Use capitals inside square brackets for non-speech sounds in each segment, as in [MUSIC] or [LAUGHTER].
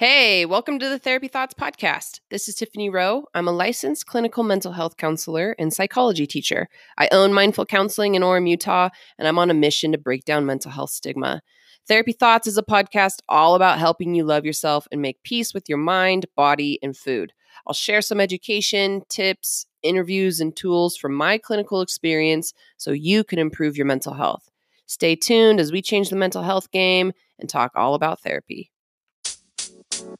Hey, welcome to the Therapy Thoughts podcast. This is Tiffany Roe. I'm a licensed clinical mental health counselor and psychology teacher. I own Mindful Counseling in Orem, Utah, and I'm on a mission to break down mental health stigma. Therapy Thoughts is a podcast all about helping you love yourself and make peace with your mind, body, and food. I'll share some education, tips, interviews, and tools from my clinical experience so you can improve your mental health. Stay tuned as we change the mental health game and talk all about therapy. Hey,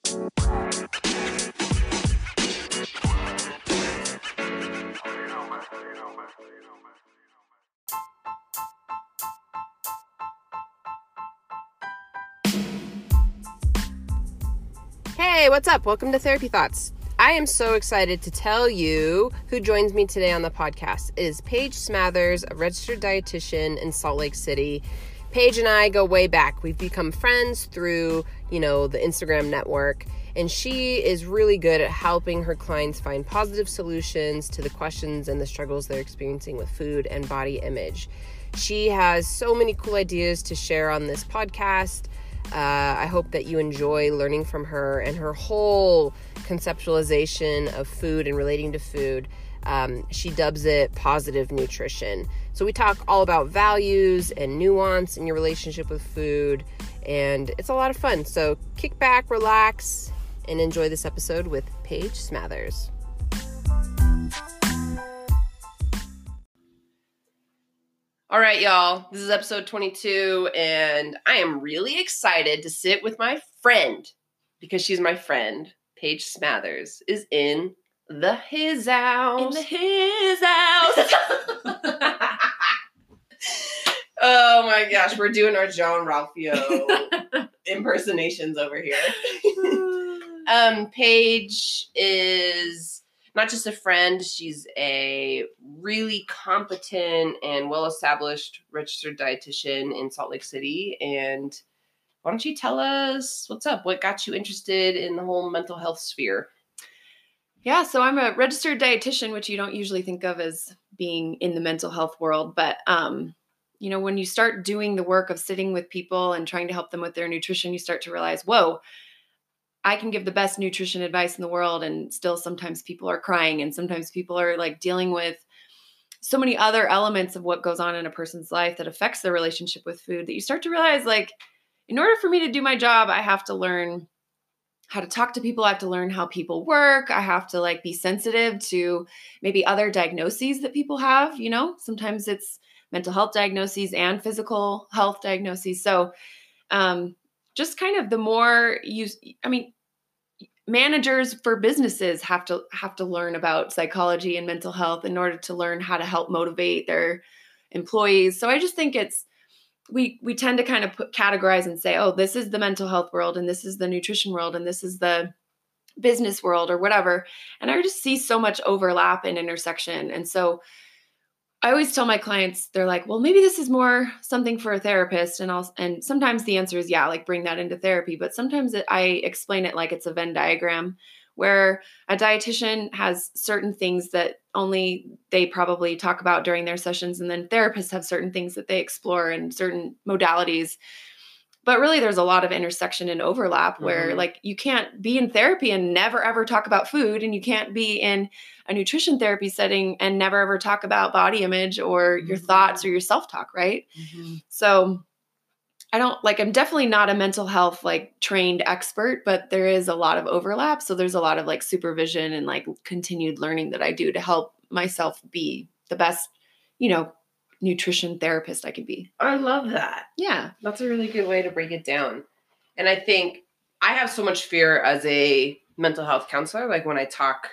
what's up? Welcome to Therapy Thoughts. I am so excited to tell you who joins me today on the podcast. It is Paige Smathers, a registered dietitian in Salt Lake City. Paige and I go way back. We've become friends through, you know, the Instagram network. And she is really good at helping her clients find positive solutions to the questions and the struggles they're experiencing with food and body image. She has so many cool ideas to share on this podcast. Uh, I hope that you enjoy learning from her and her whole conceptualization of food and relating to food. Um, she dubs it positive nutrition. So we talk all about values and nuance in your relationship with food, and it's a lot of fun. So kick back, relax, and enjoy this episode with Paige Smathers. All right, y'all. This is episode 22, and I am really excited to sit with my friend because she's my friend. Paige Smathers is in the his house. In the his house. [LAUGHS] oh my gosh, we're doing our Jean-Ralphio [LAUGHS] impersonations over here. [LAUGHS] um, Paige is not just a friend, she's a really competent and well established registered dietitian in Salt Lake City. And why don't you tell us what's up? What got you interested in the whole mental health sphere? Yeah, so I'm a registered dietitian, which you don't usually think of as being in the mental health world. But, um, you know, when you start doing the work of sitting with people and trying to help them with their nutrition, you start to realize, whoa, I can give the best nutrition advice in the world. And still sometimes people are crying and sometimes people are like dealing with so many other elements of what goes on in a person's life that affects their relationship with food that you start to realize, like, in order for me to do my job, I have to learn how to talk to people. I have to learn how people work. I have to like be sensitive to maybe other diagnoses that people have. You know, sometimes it's mental health diagnoses and physical health diagnoses. So, um, just kind of the more you, I mean, managers for businesses have to have to learn about psychology and mental health in order to learn how to help motivate their employees. So I just think it's we we tend to kind of put categorize and say, oh, this is the mental health world, and this is the nutrition world, and this is the business world, or whatever. And I just see so much overlap and intersection. And so I always tell my clients, they're like, well, maybe this is more something for a therapist. And I'll, and sometimes the answer is, yeah, like bring that into therapy. But sometimes it, I explain it like it's a Venn diagram where a dietitian has certain things that only they probably talk about during their sessions and then therapists have certain things that they explore and certain modalities but really there's a lot of intersection and overlap where mm-hmm. like you can't be in therapy and never ever talk about food and you can't be in a nutrition therapy setting and never ever talk about body image or your mm-hmm. thoughts or your self-talk right mm-hmm. so I don't like I'm definitely not a mental health like trained expert, but there is a lot of overlap. So there's a lot of like supervision and like continued learning that I do to help myself be the best, you know, nutrition therapist I can be. I love that. Yeah. That's a really good way to break it down. And I think I have so much fear as a mental health counselor like when I talk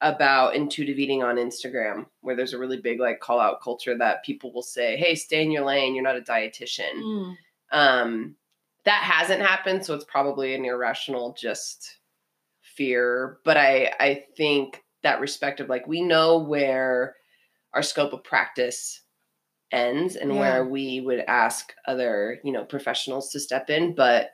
about intuitive eating on Instagram, where there's a really big like call out culture that people will say, "Hey, stay in your lane. You're not a dietitian." Mm. Um, that hasn't happened, so it's probably an irrational just fear. But I I think that respect of like we know where our scope of practice ends and yeah. where we would ask other you know professionals to step in but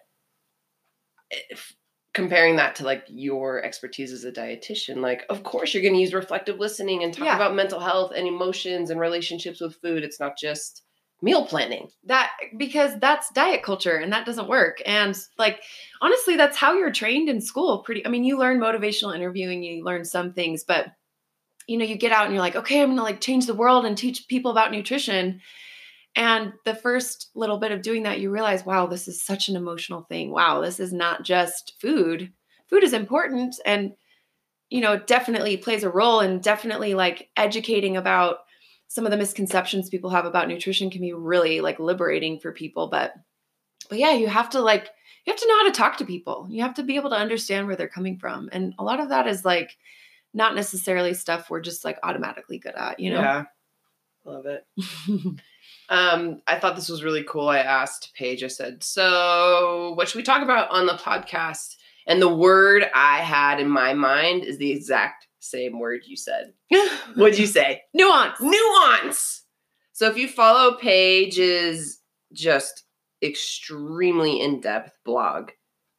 if, comparing that to like your expertise as a dietitian like of course you're going to use reflective listening and talk yeah. about mental health and emotions and relationships with food it's not just meal planning. That because that's diet culture and that doesn't work. And like honestly, that's how you're trained in school. Pretty I mean, you learn motivational interviewing, you learn some things, but you know, you get out and you're like, okay, I'm gonna like change the world and teach people about nutrition. And the first little bit of doing that, you realize, wow, this is such an emotional thing. Wow, this is not just food. Food is important and, you know, definitely plays a role and definitely like educating about some of the misconceptions people have about nutrition can be really like liberating for people. But, but yeah, you have to like, you have to know how to talk to people. You have to be able to understand where they're coming from. And a lot of that is like, not necessarily stuff we're just like automatically good at, you know? Yeah. Love it. [LAUGHS] um, I thought this was really cool. I asked Paige, I said, So, what should we talk about on the podcast? And the word I had in my mind is the exact same word you said. [LAUGHS] What'd you say? Nuance. Nuance. So, if you follow Paige's just extremely in depth blog,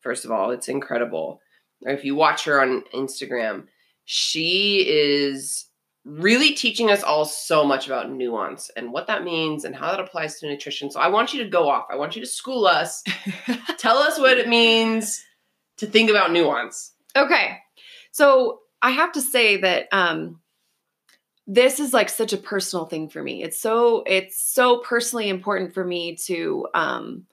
first of all, it's incredible. Or if you watch her on Instagram, she is really teaching us all so much about nuance and what that means and how that applies to nutrition. So I want you to go off. I want you to school us. [LAUGHS] Tell us what it means to think about nuance. Okay. So I have to say that um this is like such a personal thing for me. It's so it's so personally important for me to um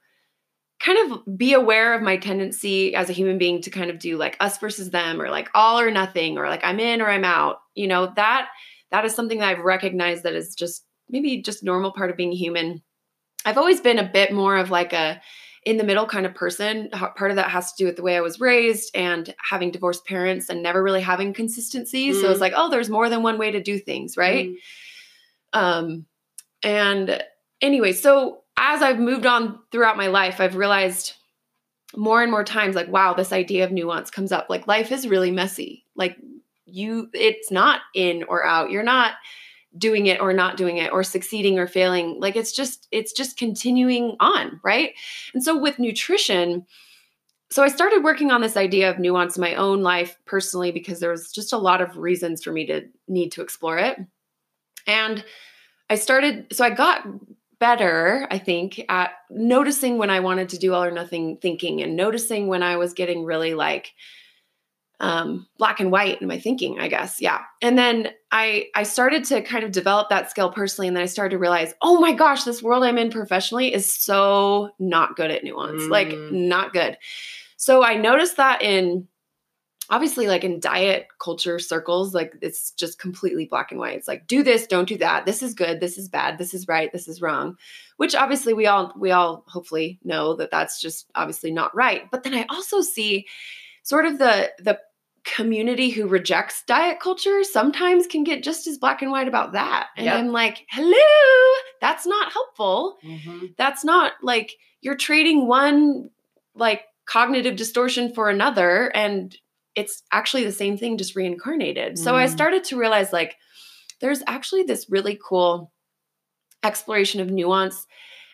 kind of be aware of my tendency as a human being to kind of do like us versus them or like all or nothing or like I'm in or I'm out. You know, that that is something that I've recognized that is just maybe just normal part of being human. I've always been a bit more of like a in the middle kind of person. Part of that has to do with the way I was raised and having divorced parents and never really having consistency. Mm. So it's like, oh, there's more than one way to do things, right? Mm. Um and anyway, so as I've moved on throughout my life, I've realized more and more times like wow, this idea of nuance comes up. Like life is really messy. Like you it's not in or out. You're not doing it or not doing it or succeeding or failing. Like it's just it's just continuing on, right? And so with nutrition, so I started working on this idea of nuance in my own life personally because there was just a lot of reasons for me to need to explore it. And I started so I got better, I think, at noticing when I wanted to do all or nothing thinking and noticing when I was getting really like um, black and white in my thinking, I guess. Yeah. And then I I started to kind of develop that skill personally, and then I started to realize, oh my gosh, this world I'm in professionally is so not good at nuance, mm. like not good. So I noticed that in obviously like in diet culture circles like it's just completely black and white it's like do this don't do that this is good this is bad this is right this is wrong which obviously we all we all hopefully know that that's just obviously not right but then i also see sort of the the community who rejects diet culture sometimes can get just as black and white about that and yep. i'm like hello that's not helpful mm-hmm. that's not like you're trading one like cognitive distortion for another and it's actually the same thing just reincarnated. Mm. So I mm. started to realize like there's actually this really cool exploration of nuance.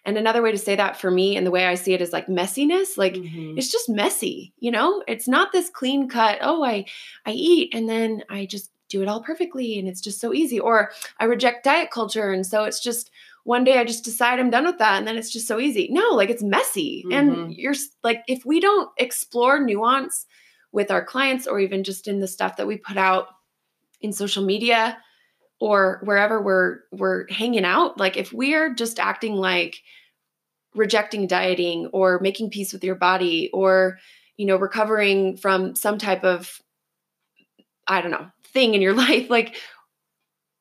And another way to say that for me and the way I see it is like messiness. Like mm-hmm. it's just messy, you know? It's not this clean cut, oh, I I eat and then I just do it all perfectly and it's just so easy. Or I reject diet culture and so it's just one day I just decide I'm done with that and then it's just so easy. No, like it's messy. Mm-hmm. And you're like if we don't explore nuance with our clients or even just in the stuff that we put out in social media or wherever we're we're hanging out like if we're just acting like rejecting dieting or making peace with your body or you know recovering from some type of i don't know thing in your [LAUGHS] life like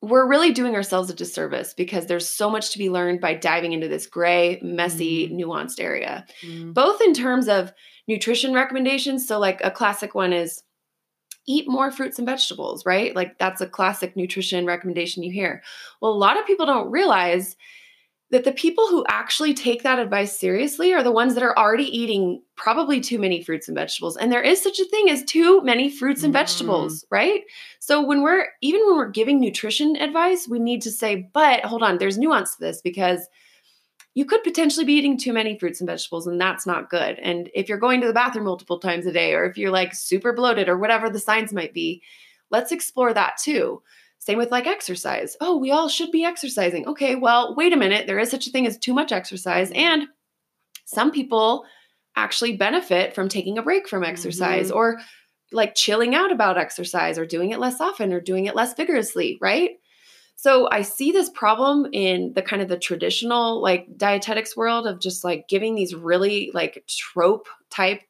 we're really doing ourselves a disservice because there's so much to be learned by diving into this gray, messy, mm. nuanced area, mm. both in terms of nutrition recommendations. So, like a classic one is eat more fruits and vegetables, right? Like that's a classic nutrition recommendation you hear. Well, a lot of people don't realize that the people who actually take that advice seriously are the ones that are already eating probably too many fruits and vegetables. And there is such a thing as too many fruits and mm. vegetables, right? So when we're even when we're giving nutrition advice, we need to say, but hold on, there's nuance to this because you could potentially be eating too many fruits and vegetables and that's not good. And if you're going to the bathroom multiple times a day or if you're like super bloated or whatever the signs might be, let's explore that too. Same with like exercise. Oh, we all should be exercising. Okay, well, wait a minute. There is such a thing as too much exercise. And some people actually benefit from taking a break from exercise Mhm. or like chilling out about exercise or doing it less often or doing it less vigorously, right? So I see this problem in the kind of the traditional like dietetics world of just like giving these really like trope type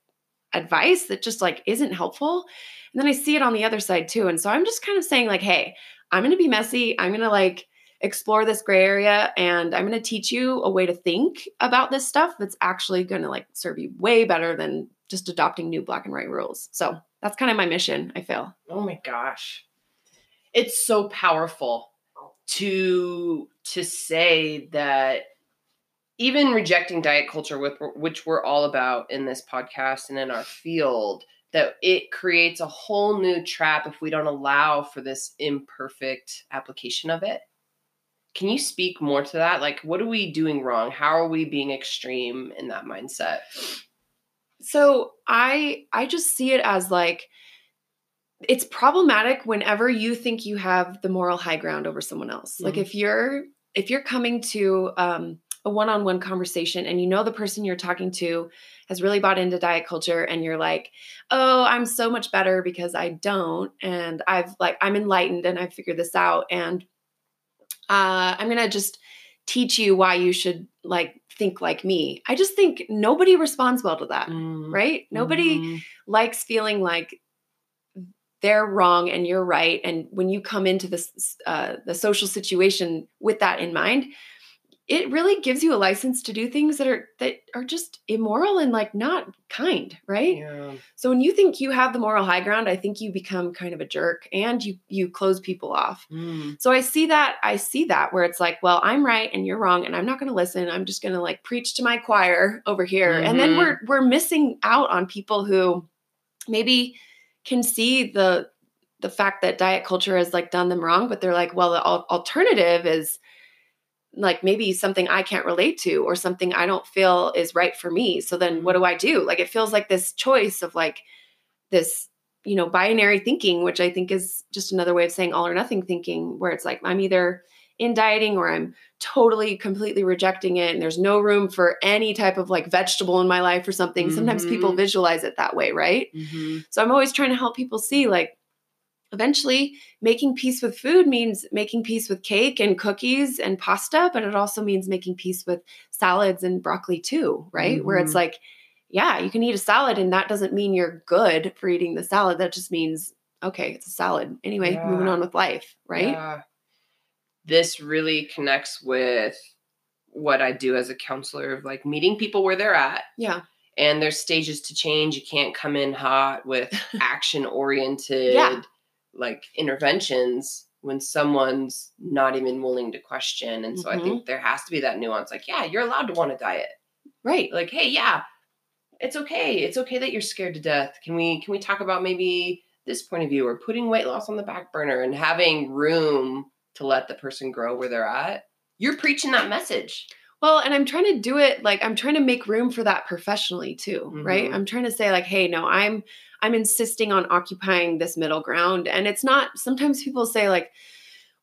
advice that just like isn't helpful. And then I see it on the other side too. And so I'm just kind of saying like, hey, I'm going to be messy. I'm going to like explore this gray area and I'm going to teach you a way to think about this stuff that's actually going to like serve you way better than just adopting new black and white rules. So that's kind of my mission, I feel. Oh my gosh. It's so powerful to to say that even rejecting diet culture with which we're all about in this podcast and in our field that it creates a whole new trap if we don't allow for this imperfect application of it. Can you speak more to that? Like what are we doing wrong? How are we being extreme in that mindset? So I I just see it as like it's problematic whenever you think you have the moral high ground over someone else. Like Mhm. if you're if you're coming to um, a one-on-one conversation and you know the person you're talking to has really bought into diet culture and you're like, "Oh, I'm so much better because I don't and I've like I'm enlightened and I figured this out and uh, I'm going to just teach you why you should like think like me." I just think nobody responds well to that Mm, right? Nobody mhm. likes feeling like they're wrong and you're right. And when you come into this uh, the social situation with that in mind, it really gives you a license to do things that are that are just immoral and like not kind, right? Yeah. So when you think you have the moral high ground, I think you become kind of a jerk and you you close people off. Mm. So I see that I see that where it's like, well, I'm right and you're wrong and I'm not going to listen. I'm just going to like preach to my choir over here. And then Mhm. we're we're missing out on people who maybe can see the the fact that diet culture has like done them wrong, but they're like, well, the al- alternative is like maybe something I can't relate to or something I don't feel is right for me. So then what mm-hmm. do I do? Like it feels like this choice of like this, you know, binary thinking, which I think is just another way of saying all or nothing thinking, where it's like I'm either in dieting or I'm totally completely rejecting it and there's no room for any type of like vegetable in my life or something. Sometimes people Mhm. visualize it that way, right? Mhm. So I'm always trying to help people see like eventually making peace with food means making peace with cake and cookies and pasta, but it also means making peace with salads and broccoli too, right? Where it's Mhm. like, yeah, you can eat a salad and that doesn't mean you're good for eating the salad. That just means, okay, it's a salad. Anyway, moving on with life, right? Yeah. This really connects with what I do as a counselor of like meeting people where they're at. Yeah. And there's stages to change. You can't come in hot with [LAUGHS] action oriented Yeah. like interventions when someone's not even willing to question. And so I Mm-hmm. think there has to be that nuance like, yeah, you're allowed to want a diet. Right. Like, hey, yeah, it's okay. It's okay that you're scared to death. Can we can we talk about maybe this point of view or putting weight loss on the back burner and having room to let the person grow where they're at? You're preaching that message. Well, and I'm trying to do it like I'm trying to make room for that professionally too, right? Mhm. I'm trying to say like, hey, no, I'm I'm insisting on occupying this middle ground. And it's not sometimes people say like,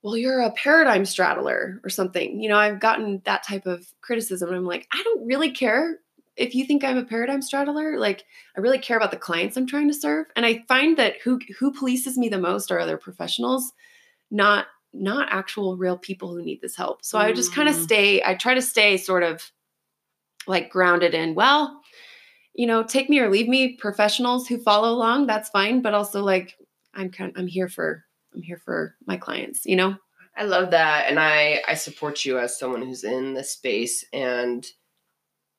well, you're a paradigm straddler or something. You know, I've gotten that type of criticism. And I'm like, I don't really care if you think I'm a paradigm straddler. Like, I really care about the clients I'm trying to serve. And I find that who who polices me the most are other professionals, not not actual real people who need this help. So I just kind of Mm. stay, I try to stay sort of like grounded in, well, you know, take me or leave me professionals who follow along, that's fine. But also like I'm kind of, I'm here for I'm here for my clients, you know? I love that. And I I support you as someone who's in this space. And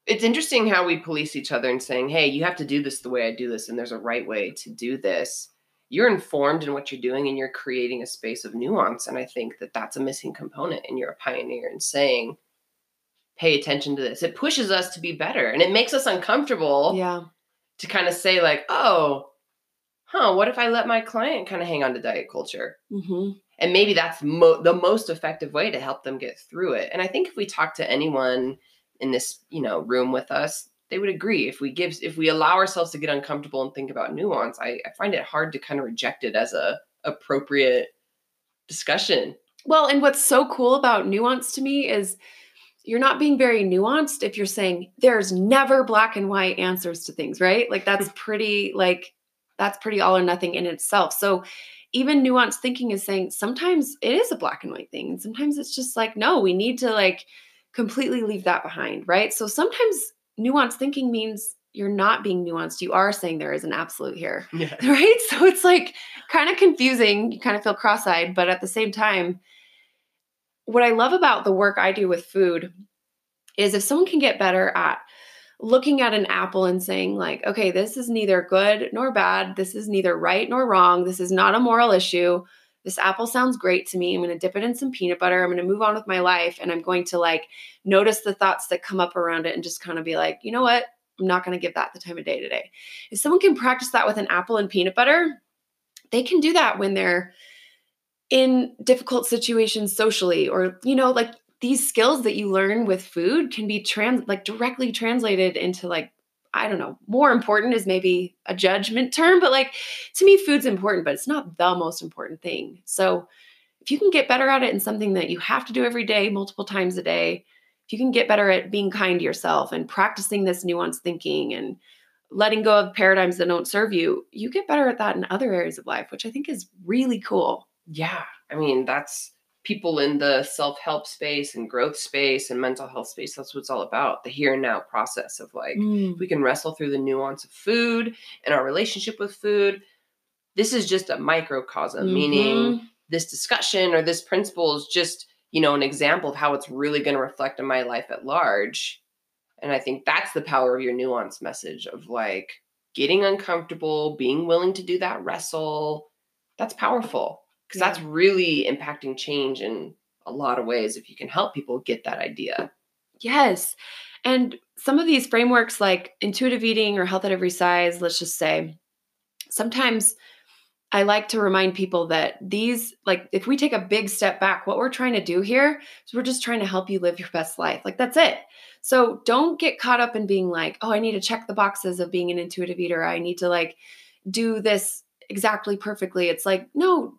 it's interesting how we police each other and saying, hey, you have to do this the way I do this, and there's a right way to do this. You're informed in what you're doing and you're creating a space of nuance. And I think that that's a missing component. And you're a pioneer in saying, pay attention to this. It pushes us to be better and it makes us uncomfortable Yeah. to kind of say, like, oh, huh, what if I let my client kind of hang on to diet culture? hmm and maybe that's mo- the most effective way to help them get through it and i think if we talk to anyone in this you know room with us they would agree if we give if we allow ourselves to get uncomfortable and think about nuance i, I find it hard to kind of reject it as a appropriate discussion. Well, and what's so cool about nuance to me is you're not being very nuanced if you're saying there's never black and white answers to things, right? Like that's [LAUGHS] pretty like that's pretty all or nothing in itself. So even nuanced thinking is saying sometimes it is a black and white thing and sometimes it's just like no, we need to like completely leave that behind, right? So sometimes nuanced thinking means you're not being nuanced. You are saying there is an absolute here. [LAUGHS] Yeah. [LAUGHS] Right? So it's like kind of confusing. You kind of feel cross-eyed, but at the same time what I love about the work I do with food is if someone can get better at looking at an apple and saying like okay this is neither good nor bad this is neither right nor wrong this is not a moral issue this apple sounds great to me. I'm going to dip it in some peanut butter. I'm going to move on with my life and i'm going to like notice the thoughts that come up around it and just kind of be like you know what? I'm not going to give that the time of day today. If someone can practice that with an apple and peanut butter they can do that when they're in difficult situations socially or you know like these skills that you learn with food can be trans like directly translated into like I don't know, more important is maybe a judgment term, but like to me, food's important, but it's not the most important thing. So if you can get better at it in something that you have to do every day, multiple times a day, if you can get better at being kind to yourself and practicing this nuanced thinking and letting go of paradigms that don't serve you, you get better at that in other areas of life, which I think is really cool. Yeah. I mean, that's people in the self help space and growth space and mental health space. That's what it's all about the here and now process of like, Mm. we can wrestle through the nuance of food and our relationship with food. This is just a microcosm, meaning Mhm. this discussion or this principle is just, you know, an example of how it's really going to reflect in my life at large. And I think that's the power of your nuance message of like getting uncomfortable, being willing to do that wrestle. That's powerful because Yeah. that's really impacting change in a lot of ways if you can help people get that idea. Yes. And some of these frameworks, like intuitive eating or health at every size, let's just say, sometimes I like to remind people that these, like, if we take a big step back, what we're trying to do here is we're just trying to help you live your best life. Like, that's it. So don't get caught up in being like, oh, I need to check the boxes of being an intuitive eater. I need to, like, do this exactly perfectly. It's like, no,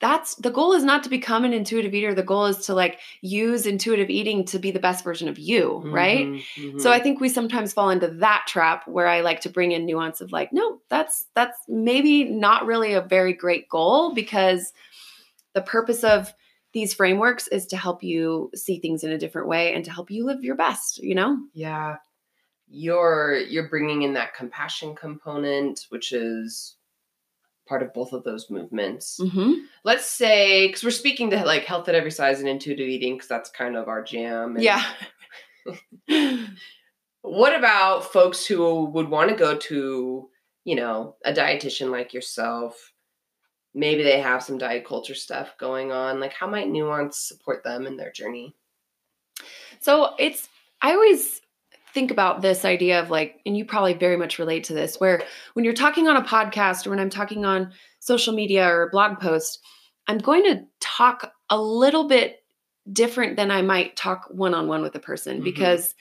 that's the goal is not to become an intuitive eater. The goal is to like use intuitive eating to be the best version of you, right? Mhm, mhm. So I think we sometimes fall into that trap where I like to bring in nuance of like, no, that's that's maybe not really a very great goal because the purpose of these frameworks is to help you see things in a different way and to help you live your best, you know? yeah you're you're bringing in that compassion component which is part of both of those movements Mm-hmm. let's say because we're speaking to like health at every size and intuitive eating because that's kind of our jam and Yeah. [LAUGHS] what about folks who would want to go to you know a dietitian like yourself maybe they have some diet culture stuff going on like how might nuance support them in their journey So it's, I always think about this idea of like, and you probably very much relate to this, where when you're talking on a podcast or when I'm talking on social media or a blog post, I'm going to talk a little bit different than I might talk one on one with a person Mhm. because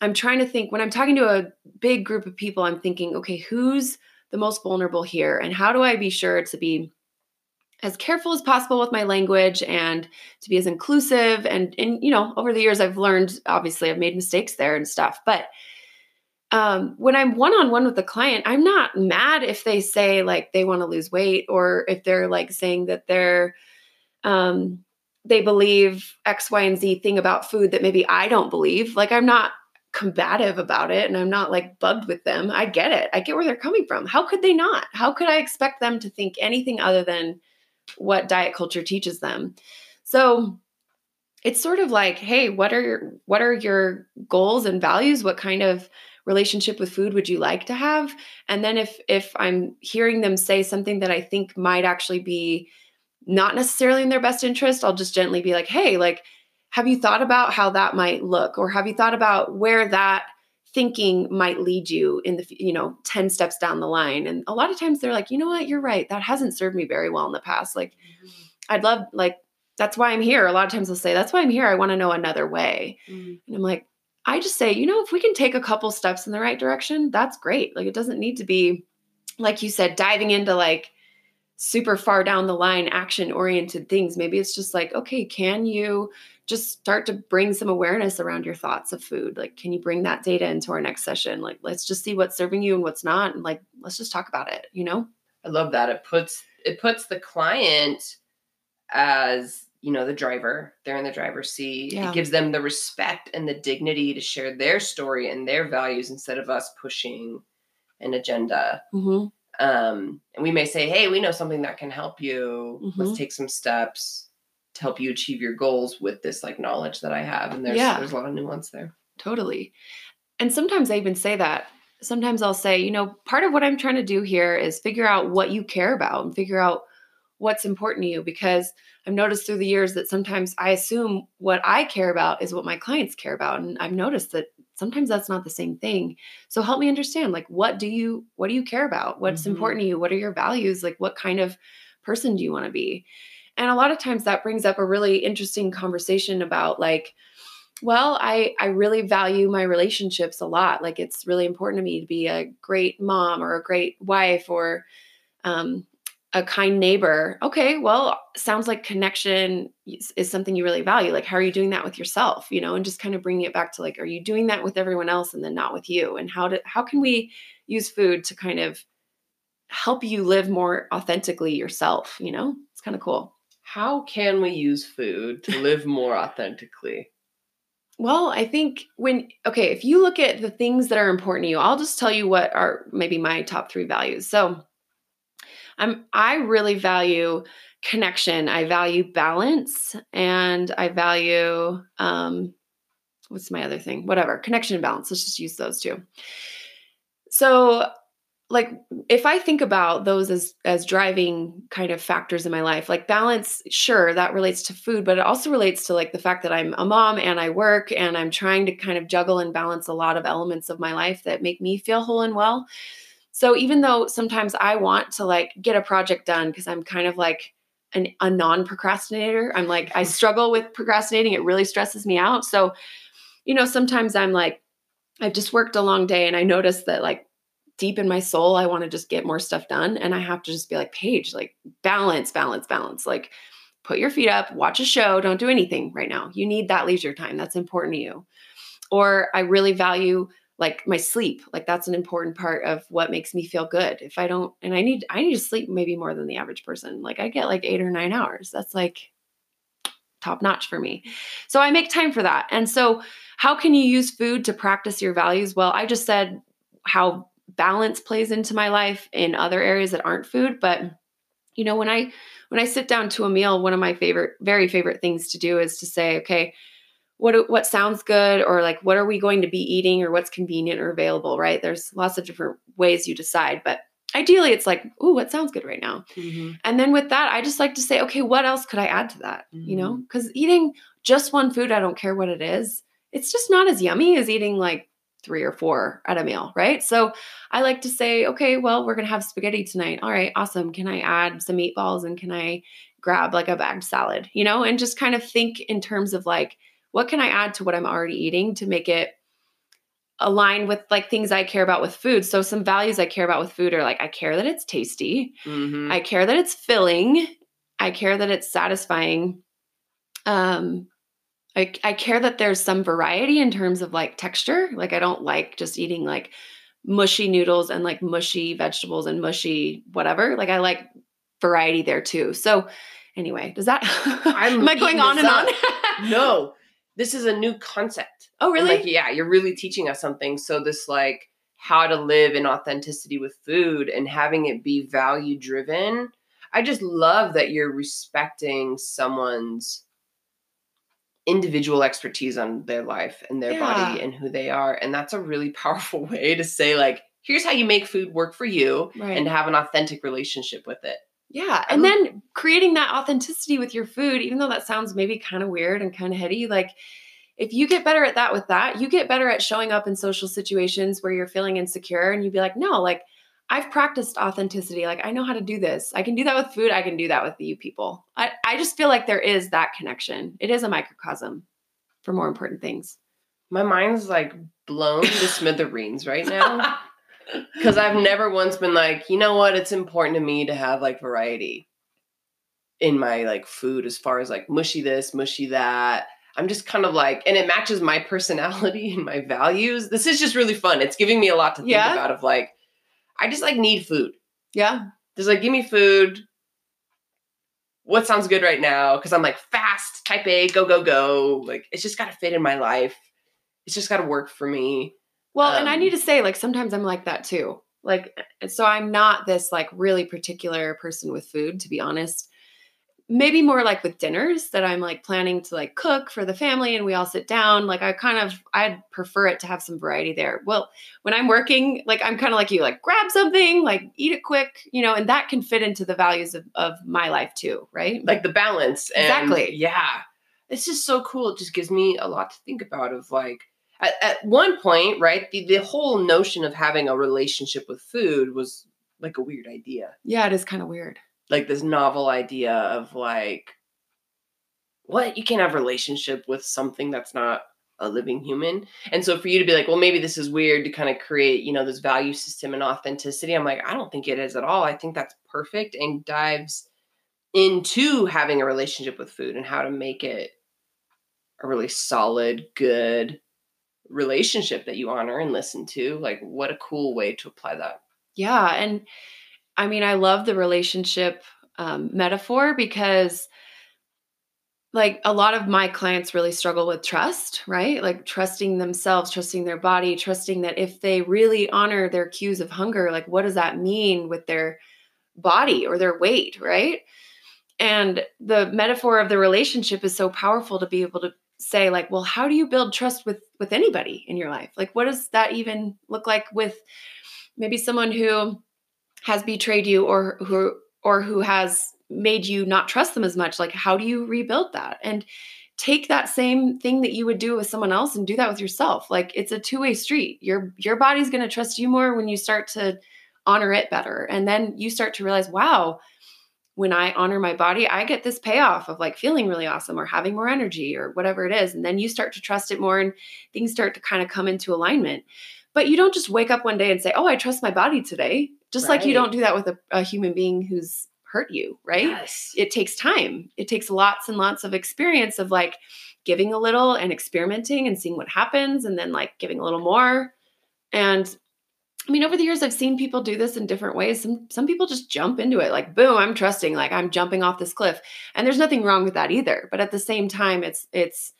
I'm trying to think when I'm talking to a big group of people, I'm thinking, okay, who's the most vulnerable here? And how do I be sure to be as careful as possible with my language and to be as inclusive. And and you know over the years i've learned obviously i've made mistakes there and stuff. But um, when i'm one-on-one with the client i'm not mad if they say like they want to lose weight or if they're like saying that they're um, they believe x y and z thing about food that maybe i don't believe. Like i'm not combative about it and i'm not like bugged with them. I get it. I get where they're coming from. How could they not? How could i expect them to think anything other than what diet culture teaches them. So it's sort of like, hey, what are your what are your goals and values? What kind of relationship with food would you like to have? And then if if I'm hearing them say something that I think might actually be not necessarily in their best interest, I'll just gently be like, hey, like have you thought about how that might look or have you thought about where that thinking might lead you in the you know 10 steps down the line. And a lot of times they're like you know what? You're right. That hasn't served me very well in the past. Like i'd love like that's why i'm here. A lot of times they'll say that's why i'm here. I want to know another way. Mhm. and i'm like i just say you know if we can take a couple steps in the right direction that's great. Like it doesn't need to be like you said diving into like super far down the line action oriented things. Maybe it's just like, okay, can you just start to bring some awareness around your thoughts of food? Like, can you bring that data into our next session? Like, let's just see what's serving you and what's not. And like, let's just talk about it, you know? I love that. It puts it puts the client as you know the driver they're in the driver's seat yeah. it gives them the respect and the dignity to share their story and their values instead of us pushing an agenda mm-hmm. Um, and we may say hey we know something that can help you. Mm-hmm. let's take some steps to help you achieve your goals with this like knowledge that i have. And there's yeah. there's a lot of nuance there. Totally. And sometimes i even say that. Sometimes i'll say you know part of what i'm trying to do here is figure out what you care about and figure out what's important to you. Because I've noticed through the years that sometimes I assume what I care about is what my clients care about. And I've noticed that sometimes that's not the same thing. So help me understand like what do you what do you care about? What's mm-hmm. important to you? What are your values? Like what kind of person do you want to be? And a lot of times that brings up a really interesting conversation about like well, I I really value my relationships a lot. Like it's really important to me to be a great mom or a great wife or um, a kind neighbor. Okay, well, sounds like connection is, is, something you really value. Like, how are you doing that with yourself? You know, and just kind of bringing it back to like, are you doing that with everyone else and then not with you? And how do how can we use food to kind of help you live more authentically yourself? You know, it's kind of cool. How can we use food to live more authentically? Well, I think when, okay, if you look at the things that are important to you, I'll just tell you what are maybe my top three values. So, I'm I really value connection. I value balance and I value um what's my other thing? Whatever. Connection and balance. Let's just use those two. So like if I think about those as as driving kind of factors in my life, like balance, sure, that relates to food, but it also relates to like the fact that I'm a mom and I work and I'm trying to kind of juggle and balance a lot of elements of my life that make me feel whole and well. So even though sometimes I want to like get a project done because I'm kind of like an, a non procrastinator, I'm like, I mm-hmm. struggle with procrastinating. It really stresses me out. So, you know, sometimes I'm like, I've just worked a long day and I notice that like deep in my soul, I want to just get more stuff done. And I have to just be like, Paige, like balance, balance, balance. Like, put your feet up, watch a show, don't do anything right now. You need that leisure time. That's important to you. Or I really value like my sleep like that's an important part of what makes me feel good. If i don't and i need i need to sleep maybe more than the average person. Like i get like eight or nine hours. That's like top notch for me. So i make time for that. And so how can you use food to practice your values? Well i just said how balance plays into my life in other areas that aren't food. But you know when i when i sit down to a meal one of my favorite very favorite things to do is to say okay what what sounds good or like what are we going to be eating or what's convenient or available right? There's lots of different ways you decide but ideally it's like ooh what sounds good right now? Mm-hmm. and then with that i just like to say okay what else could i add to that? Mm-hmm. you know? Because mm-hmm. eating just one food i don't care what it is it's just not as yummy as eating like three or four at a meal right? So i like to say okay well we're gonna have spaghetti tonight. All right awesome. Can i add some meatballs and can i grab like a bagged salad? You know? And just kind of think in terms of like what can I add to what I'm already eating to make it align with like things I care about with food. So some values I care about with food are like I care that it's tasty. Mm-hmm. I care that it's filling. I care that it's satisfying. Um I, I care that there's some variety in terms of like texture. Like I don't like just eating like mushy noodles and like mushy vegetables and mushy whatever. Like I like variety there too. So anyway, does that [LAUGHS] I'm am I going on and on? [LAUGHS] no this is a new concept. Oh, really? And like, yeah, you're really teaching us something. So this like how to live in authenticity with food and having it be value driven. I just love that you're respecting someone's individual expertise on their life and their yeah. body and who they are. And that's a really [LAUGHS] powerful way to say, like, here's how you make food work for you right. and have an authentic relationship with it. Yeah. And then creating that authenticity with your food, even though that sounds maybe kind of weird and kind of heady, like if you get better at that with that, you get better at showing up in social situations where you're feeling insecure and you'd be like, no, like I've practiced authenticity. Like I know how to do this. I can do that with food. I can do that with you people. I, I just feel like there is that connection. It is a microcosm for more important things. My mind's like blown to [LAUGHS] smithereens right now. [LAUGHS] Because I've never once been like, you know what? It's important to me to have like variety in my like food as far as like mushy this, mushy that. I'm just kind of like, and it matches my personality and my values. This is just really fun. It's giving me a lot to think Yeah. about of like, I just like need food. Yeah. Just like, give me food. What sounds good right now? Because I'm like fast, type A, go, go, go. Like, it's just got to fit in my life. It's just got to work for me. Well, and I Um, need to say, like, sometimes I'm like that too. Like, so I'm not this like really particular person with food, to be honest. Maybe more like with dinners that I'm like planning to like cook for the family and we all sit down. Like, I kind of, I'd prefer it to have some variety there. Well, when I'm working, like, I'm kind of like you, like, grab something, like, eat it quick, you know, and that can fit into the values of, of my life too, right? like the balance. And Exactly. Yeah. It's just so cool. It just gives me a lot to think about of like at, at one point, right? The the whole notion of having a relationship with food was like a weird idea. yeah, it is kind of weird. Like this novel idea of like what? You can't have a relationship with something that's not a living human. And so for you to be like, well, maybe this is weird to kind of create, you know, this value system and authenticity. I'm like, I don't think it is at all. I think that's perfect and dives into having a relationship with food and how to make it a really solid, good relationship that you honor and listen to. Like, what a cool way to apply that. Yeah. And I mean, I love the relationship um, metaphor because, like, a lot of my clients really struggle with trust, right? Like, trusting themselves, trusting their body, trusting that if they really honor their cues of hunger, like, what does that mean with their body or their weight, right? And the metaphor of the relationship is so powerful to be able to say like well how do you build trust with with anybody in your life? Like what does that even look like with maybe someone who has betrayed you or who or who has made you not trust them as much? Like how do you rebuild that? And take that same thing that you would do with someone else and do that with yourself. Like it's a two-way street. Your your body's going to trust you more when you start to honor it better. And then you start to realize wow when I honor my body, I get this payoff of like feeling really awesome or having more energy or whatever it is. And then you start to trust it more and things start to kind of come into alignment. But you don't just wake up one day and say, Oh, I trust my body today. Just like you don't do that with a, a human being who's hurt you, right? Yes. It takes time. It takes lots and lots of experience of like giving a little and experimenting and seeing what happens and then like giving a little more. And I mean, over the years, I've seen people do this in different ways. Some some people just jump into it, like boom, I'm trusting, like I'm jumping off this cliff, and there's nothing wrong with that either. But at the same time, it's it's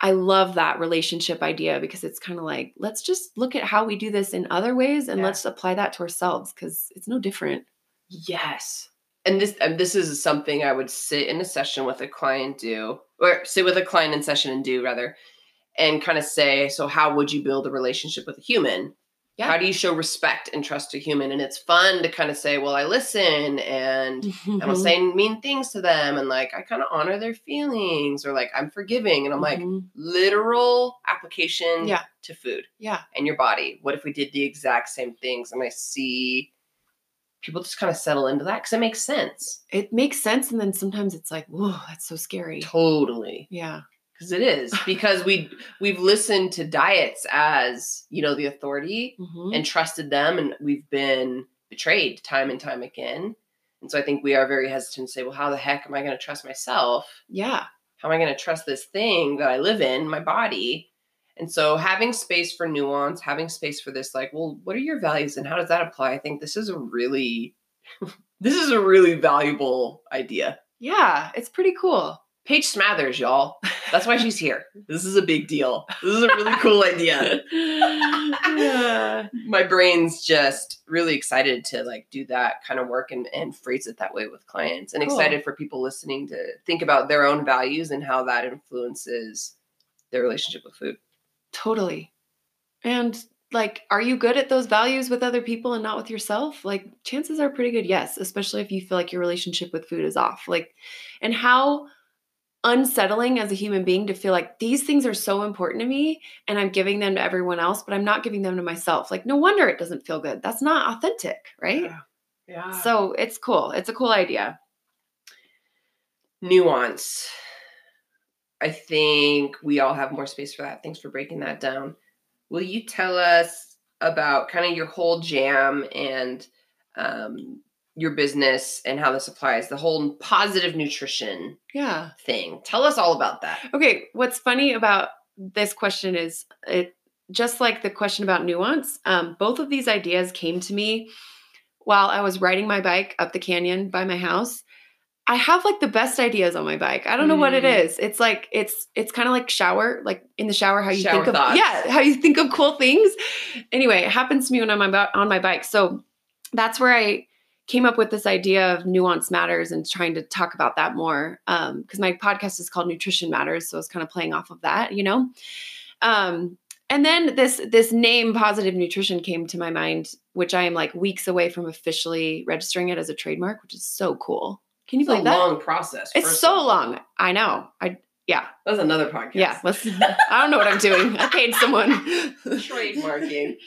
I love that relationship idea because it's kind of like let's just look at how we do this in other ways and Yeah. let's apply that to ourselves because it's no different. Yes. And this and this is something I would sit in a session with a client do or sit with a client in session and do rather and kind of say, so how would you build a relationship with a human? Yeah. How do you show respect and trust to a human? And it's fun to kind of say, well, I listen and I don't say mean things to them and like I kind of honor their feelings or like I'm forgiving and I'm like Mhm. literal application Yeah. to food yeah, and your body. What if we did the exact same things? And I see people just kind of settle into that because it makes sense. it makes sense, and then sometimes it's like, whoa, that's so scary. Totally. Yeah, Because it is. Because we we've listened to diets as, you know, the authority Mhm. and trusted them and we've been betrayed time and time again. And so I think we are very hesitant to say, well, how the heck am I going to trust myself? yeah, How am I going to trust this thing that I live in, my body? And so having space for nuance, having space for this, like, well, what are your values and how does that apply? I think this is a really, [LAUGHS] this is a really valuable idea. yeah. It's pretty cool. Paige Smathers, y'all. That's why she's here. [LAUGHS] This is a big deal. This is a really cool idea. [LAUGHS] yeah. My brain's just really excited to like do that kind of work and, and phrase it that way with clients and Cool. excited for people listening to think about their own values and how that influences their relationship with food. Totally. And like, are you good at those values with other people and not with yourself? Like, chances are pretty good, yes, especially if you feel like your relationship with food is off. Like, and how unsettling as a human being to feel like these things are so important to me and I'm giving them to everyone else, but I'm not giving them to myself. Like, no wonder it doesn't feel good. That's not authentic, right? Yeah. So it's cool. It's a cool idea. nuance. I think we all have more space for that. Thanks for breaking that down. Will you tell us about kind of your whole jam and um, your business and how this applies, the whole positive nutrition Yeah. thing. Tell us all about that. Okay, what's funny about this question is it just like the question about nuance, um, both of these ideas came to me while I was riding my bike up the canyon by my house. I have like the best ideas on my bike. I don't know what it Mm. is. It's like it's it's kind of like shower, like in the shower, how you Shower think of thoughts. yeah, how you think of cool things. Anyway, it happens to me when I'm about on my bike. So that's where I came up with this idea of nuance matters and trying to talk about that more. Um, because my podcast is called Nutrition Matters, so I was kind of playing off of that, you know. Um, and then this this name positive nutrition came to my mind, which I am like weeks away from officially registering it as a trademark, which is so cool. Can you It's a believe that? long process. it's so long. I know. I yeah That's another podcast. yeah. Let's. I don't know what I'm doing. I paid someone. [LAUGHS] Trademarking. [LAUGHS]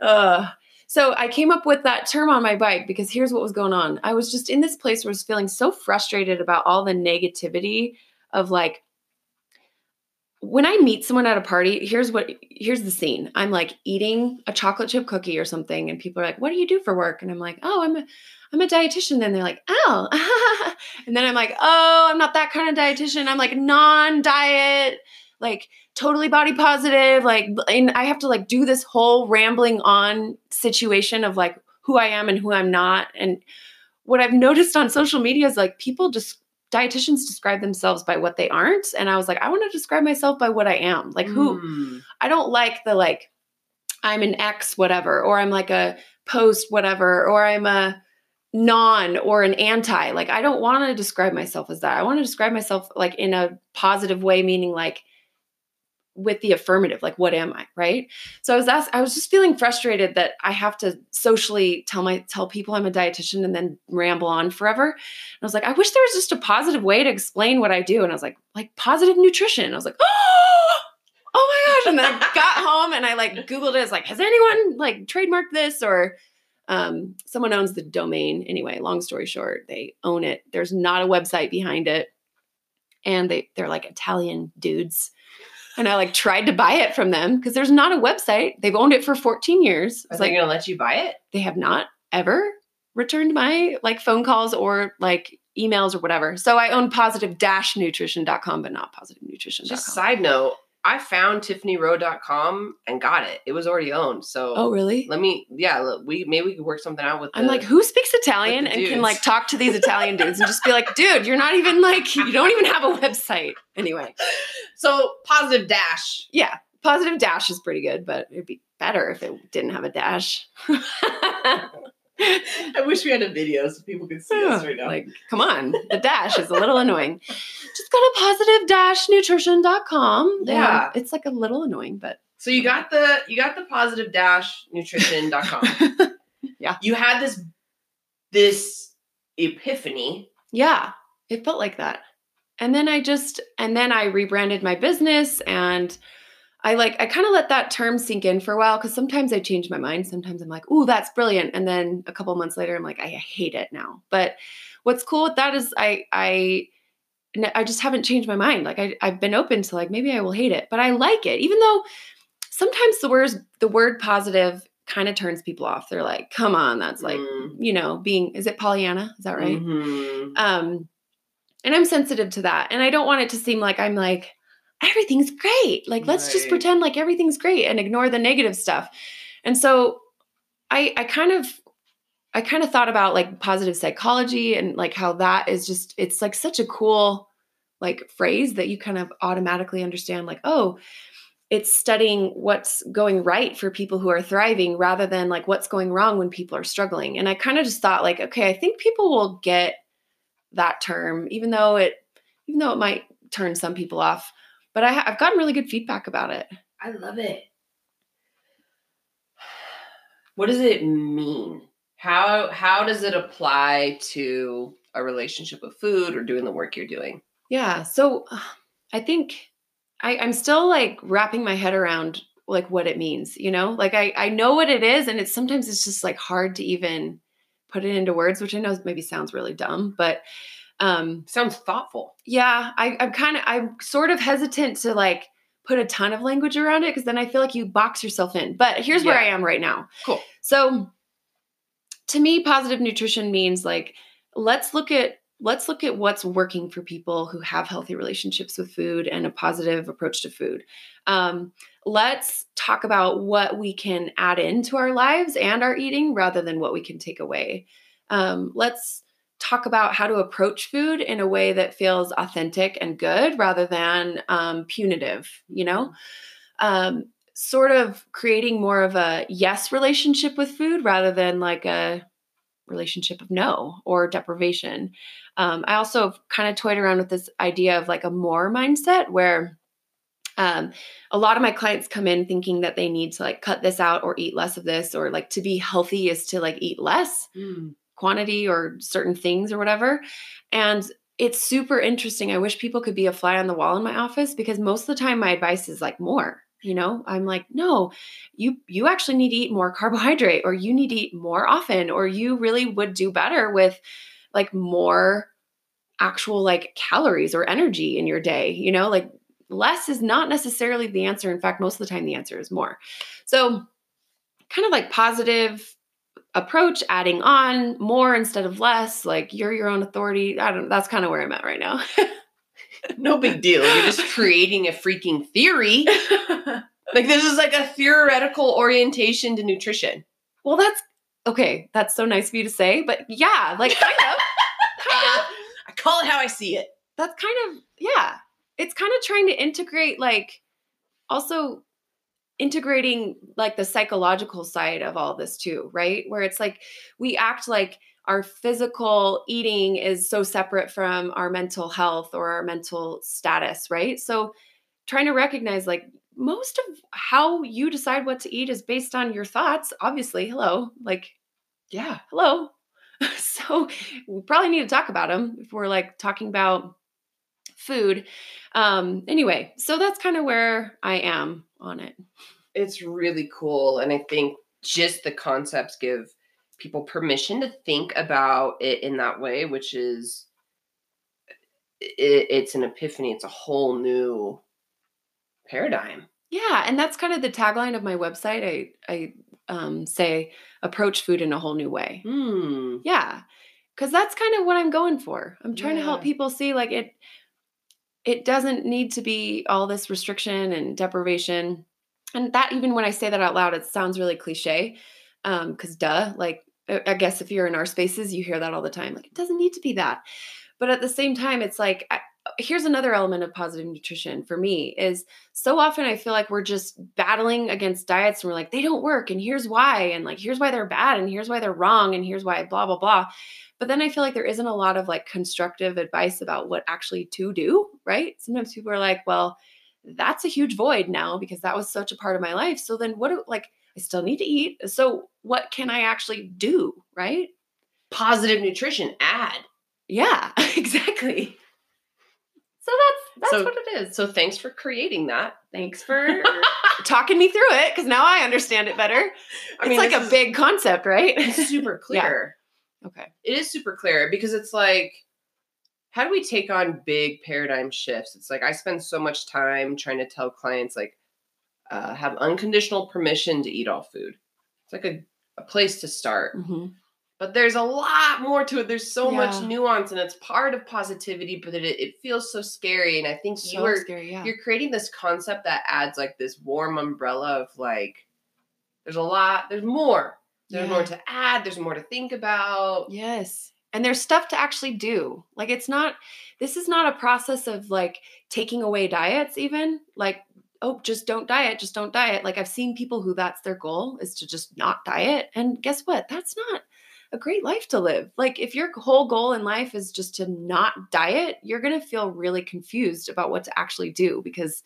Uh, so I came up with that term on my bike because here's what was going on. I was just in this place where I was feeling so frustrated about all the negativity of like when I meet someone at a party, here's what here's the scene. I'm like eating a chocolate chip cookie or something, and people are like, "What do you do for work?" And I'm like, "Oh, I'm a I'm a dietitian." And they're like, "Oh," [LAUGHS] and then I'm like, "Oh, I'm not that kind of dietitian. I'm like non-diet, like totally body positive. Like, and I have to like do this whole rambling on situation of like who I am and who I'm not. And what I've noticed on social media is like people just dietitians describe themselves by what they aren't and i was like i want to describe myself by what i am like who Mm. I don't like the like I'm an X whatever or I'm like a post whatever or I'm a non or an anti. Like I don't want to describe myself as that. I want to describe myself like in a positive way meaning like with the affirmative like what am I, right? So I was asked, I was just feeling frustrated that I have to socially tell my tell people I'm a dietitian and then ramble on forever. And I was like, I wish there was just a positive way to explain what I do. And I was like like positive nutrition. I was like, "Oh, oh my gosh. And then i got home and i like googled it. It's like has anyone like trademarked this or um, someone owns the domain? Anyway long story short they own it. There's not a website behind it. And they they're like italian dudes and i like tried to buy it from them because there's not a website. They've owned it for 14 years. Are they like going to let you buy it? they have not ever returned my like phone calls or like emails or whatever. So i own positive nutrition.com but not positive nutrition.com Just side note, I found tiffanyroe.com and got it. It was already owned. So oh really let me, yeah, look, we maybe we could work something out with. I'm like, who speaks Italian and can like talk to these Italian dudes and just be like, dude, you're not even like, you don't even have a website. Anyway, so positive dash. yeah, positive dash is pretty good, but it'd be better if it didn't have a dash. [LAUGHS] [LAUGHS] I wish we had a video so people could see us right now. like, come on, the dash is a little annoying. [LAUGHS] Just go to positive dash nutrition.com. Yeah. It's like a little annoying, but so you got the you got the positive dash nutrition.com. [LAUGHS] Yeah. You had this this epiphany. Yeah, it felt like that. And then I just, and then I rebranded my business and I like, I kind of let that term sink in for a while because sometimes I change my mind. Sometimes I'm like, ooh, that's brilliant. And then a couple months later, I'm like, I hate it now. But what's cool with that is I I I just haven't changed my mind. Like I, I've been open to like, maybe I will hate it, but I like it. Even though sometimes the words, the word positive kind of turns people off. They're like, come on, that's like, Mm. you know, being, is it Pollyanna? Is that right? Mhm. um and i'm sensitive to that and i don't want it to seem like i'm like everything's great. Like let's just pretend like everything's great and ignore the negative stuff. And so i i kind of i kind of thought about like positive psychology and like how that is just it's like such a cool like phrase that you kind of automatically understand like oh it's studying what's going right for people who are thriving rather than like what's going wrong when people are struggling. And i kind of just thought like okay i think people will get that term even though it even though it might turn some people off but I, I've gotten really good feedback about it I love it. What does it mean? How how does it apply to a relationship with food or doing the work you're doing? Yeah. So uh, I think I, I'm still like wrapping my head around like what it means, you know? Like I, I know what it is, and it's sometimes it's just like hard to even put it into words, which I know maybe sounds really dumb, but um Sounds thoughtful. yeah, I, I'm kind of I'm sort of hesitant to like put a ton of language around it because then I feel like you box yourself in. But here's where I am right now. Cool. So to me, positive nutrition means like let's look at let's look at what's working for people who have healthy relationships with food and a positive approach to food. Um, let's talk about what we can add into our lives and our eating rather than what we can take away. Um, let's talk about how to approach food in a way that feels authentic and good rather than um, punitive, you know? Um, sort of creating more of a yes relationship with food rather than like a relationship of no or deprivation. Um, I also kind of toyed around with this idea of like a more mindset where um, a lot of my clients come in thinking that they need to like cut this out or eat less of this or like to be healthy is to like eat less quantity or certain things or whatever. And it's super interesting. I wish people could be a fly on the wall in my office because most of the time my advice is like more. You know, I'm like, no, you you actually need to eat more [LAUGHS] carbohydrate or you need to eat more often or you really would do better with like more actual like calories or energy in your day, you know? Like less is not necessarily the answer. In fact, most of the time the answer is more. So, kind of like positive approach, adding on more instead of less, like you're your own authority. I don't that's kind of where I'm at right now. [LAUGHS] No big deal. You're just creating a freaking theory. [LAUGHS] Like this is like a theoretical orientation to nutrition. well, that's okay. That's so nice of you to say, but yeah, like kind of, [LAUGHS] kind of. I call it how I see it. That's kind of yeah. It's kind of trying to integrate like also integrating like the psychological side of all this too, right? Where it's like we act like our physical eating is so separate from our mental health or our mental status, right? So trying to recognize like most of how you decide what to eat is based on your thoughts, obviously. Hello. Like Yeah. hello. [LAUGHS] so we probably need to talk about them if we're like talking about food. Um anyway, so that's kind of where I am on it. It's really cool. And I think just the concepts give people permission to think about it in that way, which is it, it's an epiphany. It's a whole new paradigm. Yeah, and that's kind of the tagline of my website. I I um, say approach food in a whole new way. Hmm. Yeah, because that's kind of what I'm going for. I'm trying to help people see like it. It doesn't need to be all this restriction and deprivation, and that even when I say that out loud, it sounds really cliche. Um, because duh, like I guess if you're in our spaces, you hear that all the time. Like it doesn't need to be that, but at the same time, it's like here's another element of positive nutrition for me is so often I feel like we're just battling against diets and we're like, they don't work. And here's why. And like, here's why they're bad. And here's why they're wrong. And here's why blah, blah, blah. But then I feel like there isn't a lot of like constructive advice about what actually to do, right? Sometimes people are like, well, that's a huge void now because that was such a part of my life. So then what do like, I still need to eat. So what can I actually do, right? Positive nutrition ad. Yeah, [LAUGHS] exactly. So that's that's So- what it is. So thanks for creating that. Thanks for [LAUGHS] talking me through it because now I understand it better. I it's like a big concept, right? It's [LAUGHS] super clear. okay. It is super clear because it's like, how do we take on big paradigm shifts? It's like I spend so much time trying to tell clients like uh, have unconditional permission to eat all food. It's like a, a place to start. hmm But there's a lot more to it. There's so much nuance and it's part of positivity, but it, it feels so scary. And I think you are scary, yeah. you're creating this concept that adds like this warm umbrella of like there's a lot, there's more. There's Yeah. more to add, there's more to think about. Yes. And there's stuff to actually do. Like it's not this is not a process of like taking away diets even. Like oh, just don't diet, just don't diet. Like I've seen people who that's their goal is to just not diet and guess what? That's not a great life to live. Like if your whole goal in life is just to not diet, you're going to feel really confused about what to actually do because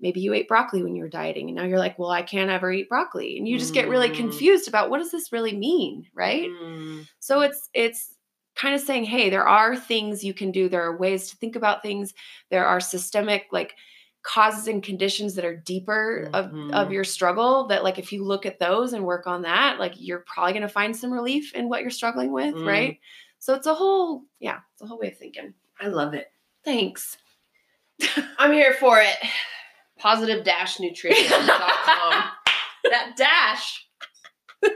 maybe you ate broccoli when you were dieting and now you're like, "Well, I can't ever eat broccoli." And you just get really Mm. confused about what does this really mean, right? Mm. So it's it's kind of saying, hey, there are things you can do. There are ways to think about things. There are systemic like causes and conditions that are deeper of, of your struggle that like if you look at those and work on that, like you're probably going to find some relief in what you're struggling with, Mm. right? So it's a whole yeah, it's a whole way of thinking. I love it. Thanks. [LAUGHS] I'm here for it. Positive dash nutrition.com. [LAUGHS] that dash. [LAUGHS]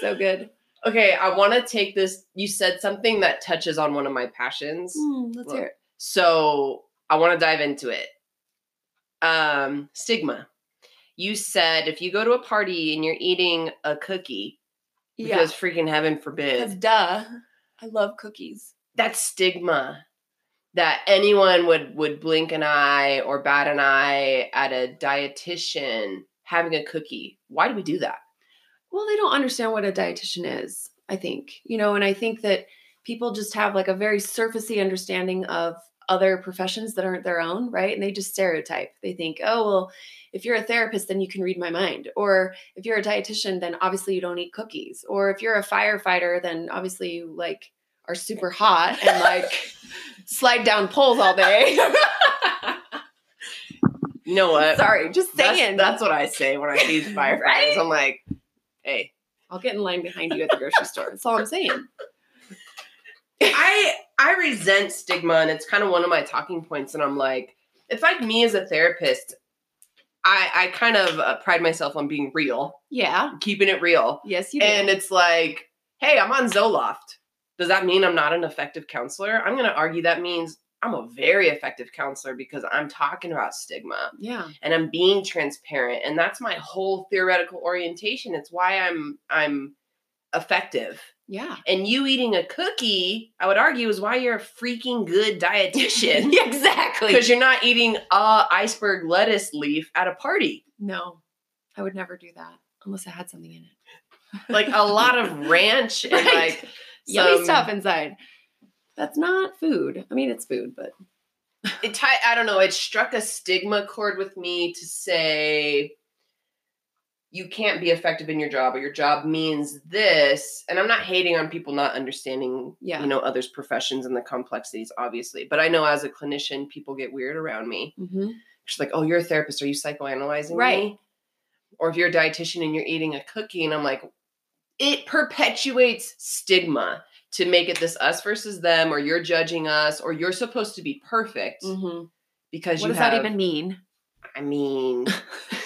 so good. Okay, I want to take this. You said something that touches on one of my passions. Mm, let's hear it. So I want to dive into it. Um, stigma. You said if you go to a party and you're eating a cookie, yeah. because freaking heaven Because forbid, duh. I love cookies. that's stigma that anyone would would blink an eye or bat an eye at a dietitian having a cookie. Why do we do that? Well, they don't understand what a dietitian is, I think. You know, and I think that people just have like a very surfacey understanding of other professions that aren't their own, right? And they just stereotype. They think, oh, well, if you're a therapist, then you can read my mind. Or if you're a dietitian, then obviously you don't eat cookies. Or if you're a firefighter, then obviously you like are super hot and like [LAUGHS] slide down poles all day. You know what? Sorry, just saying. that's what I say when I see these [LAUGHS] firefighters. Right? I'm like, hey, I'll get in line behind you at the grocery store. That's all I'm saying. [LAUGHS] I I resent stigma, and it's kind of one of my talking points. And I'm like, it's like me as a therapist. I I kind of uh, pride myself on being real, Yeah. keeping it real, Yes, you do. and it's like, hey, I'm on Zoloft. Does that mean I'm not an effective counselor? I'm going to argue that means I'm a very effective counselor because I'm talking about stigma yeah. and I'm being transparent and that's my whole theoretical orientation. It's why I'm I'm effective. Yeah. And you eating a cookie, I would argue, is why you're a freaking good dietitian. [LAUGHS] Exactly. Because you're not eating a iceberg lettuce leaf at a party. No, I would never do that unless it had something in it. [LAUGHS] Like a lot of [LAUGHS] ranch and Right. like Yummy stuff inside. That's not food. I mean, it's food, but it ti- I don't know, it struck a stigma chord with me to say you can't be effective in your job or your job means this. And I'm not hating on people not understanding, Yeah. you know, others' professions and the complexities, obviously. But I know as a clinician, people get weird around me. She's like, "Oh, you're a therapist. Are you psychoanalyzing Right. me?" Or if you're a dietitian and you're eating a cookie, and I'm like, it perpetuates stigma to make it this us versus them, or you're judging us, or you're supposed to be perfect mm-hmm. because what does have. that even mean? I mean,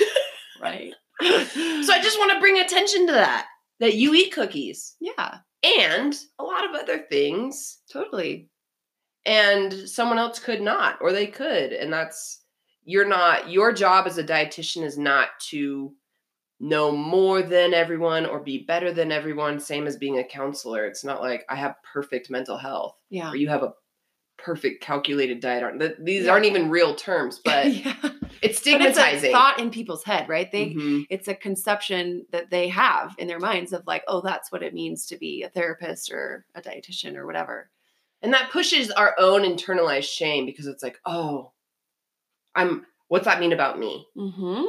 [LAUGHS] Right. So I just want to bring attention to that that you eat cookies yeah, and a lot of other things, totally. and someone else could not, or they could, and that's you're not. Your job as a dietitian is not to know more than everyone or be better than everyone. Same as being a counselor. It's not like I have perfect mental health Yeah. or you have a perfect calculated diet. Aren't th- These Yeah. aren't even real terms, [LAUGHS] but yeah. it's But it's stigmatizing. a thought in people's head, right? They Mhm. it's a conception that they have in their minds of like, oh, that's what it means to be a therapist or a dietitian or whatever. And that pushes our own internalized shame because it's like, oh, I'm. What's that mean about me? Mm-hmm.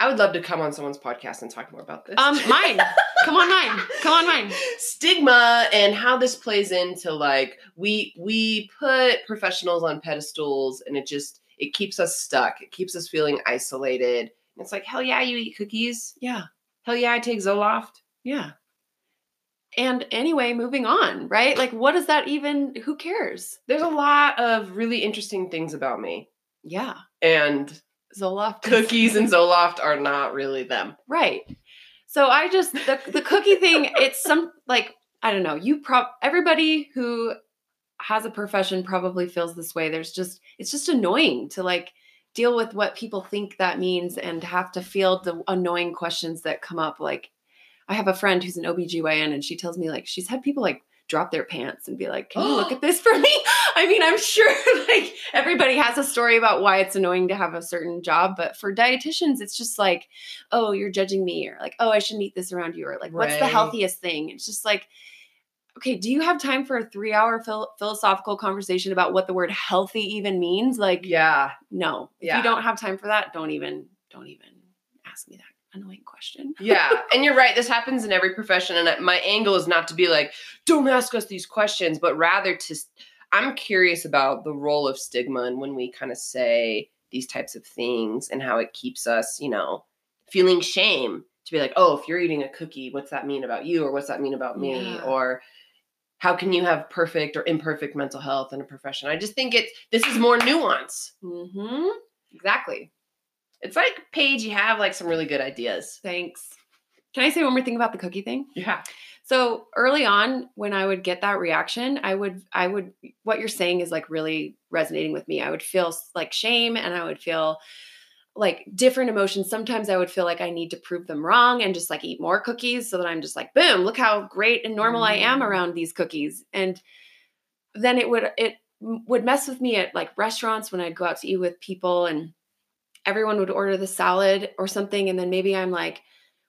I would love to come on someone's podcast and talk more about this. Um, mine. [LAUGHS] Come on, mine. Come on, mine. Stigma and how this plays into like we we put professionals on pedestals and it just it keeps us stuck. It keeps us feeling isolated. And it's like, hell yeah, you eat cookies. Yeah. Hell yeah, I take Zoloft. Yeah. And anyway, moving on, right? Like, what does that even, who cares? There's a lot of really interesting things about me. Yeah. And Zoloft. cookies and Zoloft are not really them. Right. So I just, the, the cookie thing, [LAUGHS] it's some, like, I don't know, you prob, everybody who has a profession probably feels this way. There's just, it's just annoying to like deal with what people think that means and have to field the annoying questions that come up. Like, I have a friend who's an OBGYN and she tells me like she's had people like drop their pants and be like, Can you look [GASPS] at this for me? [LAUGHS] I mean, I'm sure [LAUGHS] like everybody has a story about why it's annoying to have a certain job, but for dietitians, it's just like, oh, you're judging me, or like, oh, I shouldn't eat this around you, or like, what's the healthiest thing? It's just like, okay, do you have time for a three hour phil- philosophical conversation about what the word healthy even means? Like, Yeah. no, if Yeah. you don't have time for that, don't even, don't even ask me that annoying question. [LAUGHS] Yeah. and you're right. This happens in every profession. And my angle is not to be like, don't ask us these questions, but rather to, I'm curious about the role of stigma and when we kind of say these types of things and how it keeps us, you know, feeling shame to be like, oh, if you're eating a cookie, what's that mean about you? Or what's that mean about me? Yeah. Or, how can you have perfect or imperfect mental health in a profession? I just think it's this is more nuance. Mm-hmm. Exactly. It's like Paige, you have like some really good ideas. Thanks. Can I say one more thing about the cookie thing? Yeah. So early on, when I would get that reaction, I would, I would, what you're saying is like really resonating with me. I would feel like shame and I would feel like different emotions. Sometimes I would feel like I need to prove them wrong and just like eat more cookies so that I'm just like, boom, look how great and normal I am Mm. around these cookies. And then it would, it would mess with me at like restaurants when I'd go out to eat with people and everyone would order the salad or something. And then maybe I'm like,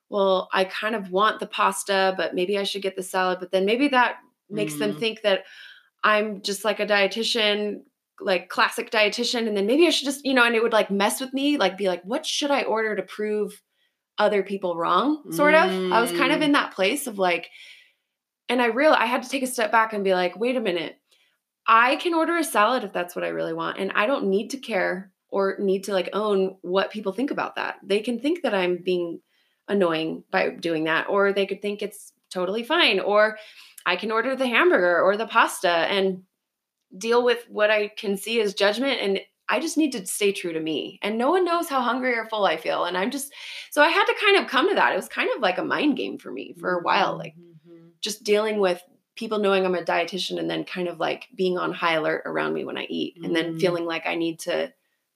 well, I kind of want the pasta, but maybe I should get the salad. But then maybe that makes them Mhm. think that I'm just like a dietitian, like classic dietitian. And then maybe I should just, you know, and it would like mess with me, like be like, what should I order to prove other people wrong? Sort of. I was kind of Mm. in that place of like, and I real I had to take a step back and be like, wait a minute. I can order a salad if that's what I really want. And I don't need to care or need to like own what people think about that. They can think that I'm being annoying by doing that, or they could think it's totally fine. Or I can order the hamburger or the pasta and deal with what I can see as judgment. And I just need to stay true to me. And no one knows how hungry or full I feel. And I'm just, so I had to kind of come to that. It was kind of like a mind game for me for a while. Like, Mhm. just dealing with people knowing I'm a dietitian and then kind of like being on high alert around me when I eat and then Mm. feeling like I need to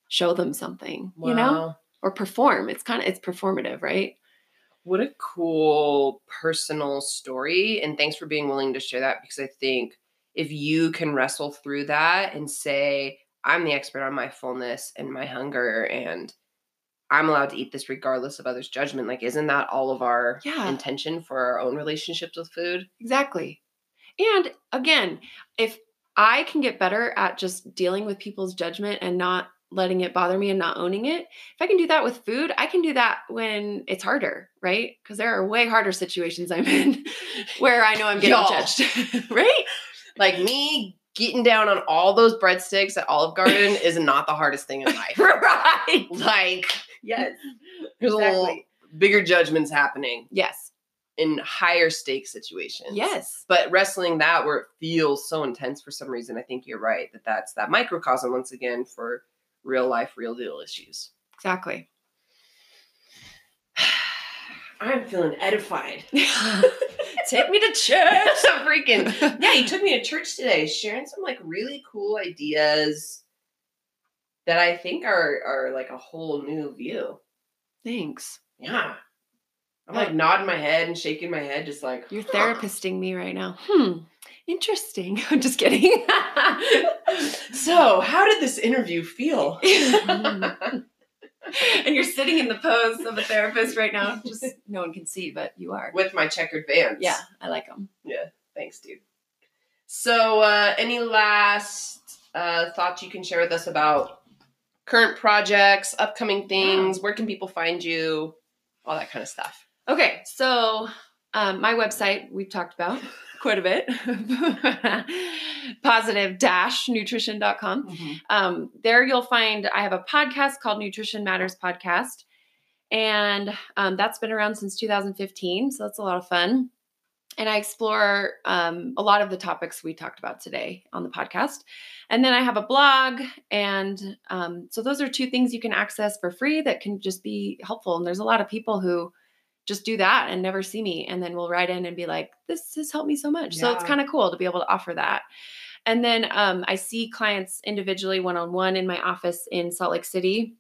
show them something, you know, or perform. It's kind of it's performative, right? What a cool personal story. And thanks for being willing to share that because I think if you can wrestle through that and say, I'm the expert on my fullness and my hunger, and I'm allowed to eat this regardless of others' judgment, like, isn't that all of our Yeah. intention for our own relationships with food? Exactly. And again, if I can get better at just dealing with people's judgment and not letting it bother me and not owning it, if I can do that with food, I can do that when it's harder, right? Because there are way harder situations I'm in [LAUGHS] where I know I'm getting Y'all. judged, [LAUGHS] right? Like, me getting down on all those breadsticks at Olive Garden [LAUGHS] is not the hardest thing in life. right. Like, Yes. there's a little bigger judgments happening Yes. in higher stake situations. Yes. But wrestling that where it feels so intense for some reason, I think you're right that that's that microcosm once again for real life, real deal issues. Exactly. I'm feeling edified. [LAUGHS] [LAUGHS] Take me to church. Freaking [LAUGHS] yeah, you took me to church today, sharing some like really cool ideas that I think are are like a whole new view. Thanks. Yeah. I'm like nodding my head and shaking my head, just like You're huh. therapisting me right now. Hmm. Interesting. [LAUGHS] I'm just kidding. [LAUGHS] So, how did this interview feel? [LAUGHS] and you're sitting in the pose of a therapist right now. Just no one can see, but you are. With my checkered vans. Yeah, I like them. Yeah, thanks, dude. So, uh, any last uh, thoughts you can share with us about current projects, upcoming things? Where can people find you? All that kind of stuff. Okay, so um, my website we've talked about quite a bit. [LAUGHS] Positive-nutrition.com. Um, there you'll find I have a podcast called Nutrition Matters Podcast. And um, that's been around since 2015. So that's a lot of fun. And I explore um, a lot of the topics we talked about today on the podcast. And then I have a blog. And um, so those are two things you can access for free that can just be helpful. And there's a lot of people who just do that and never see me and then we'll write in and be like, this has helped me so much. So it's kind of cool to be able to offer that. And then um, I see clients individually one on one in my office in Salt Lake City.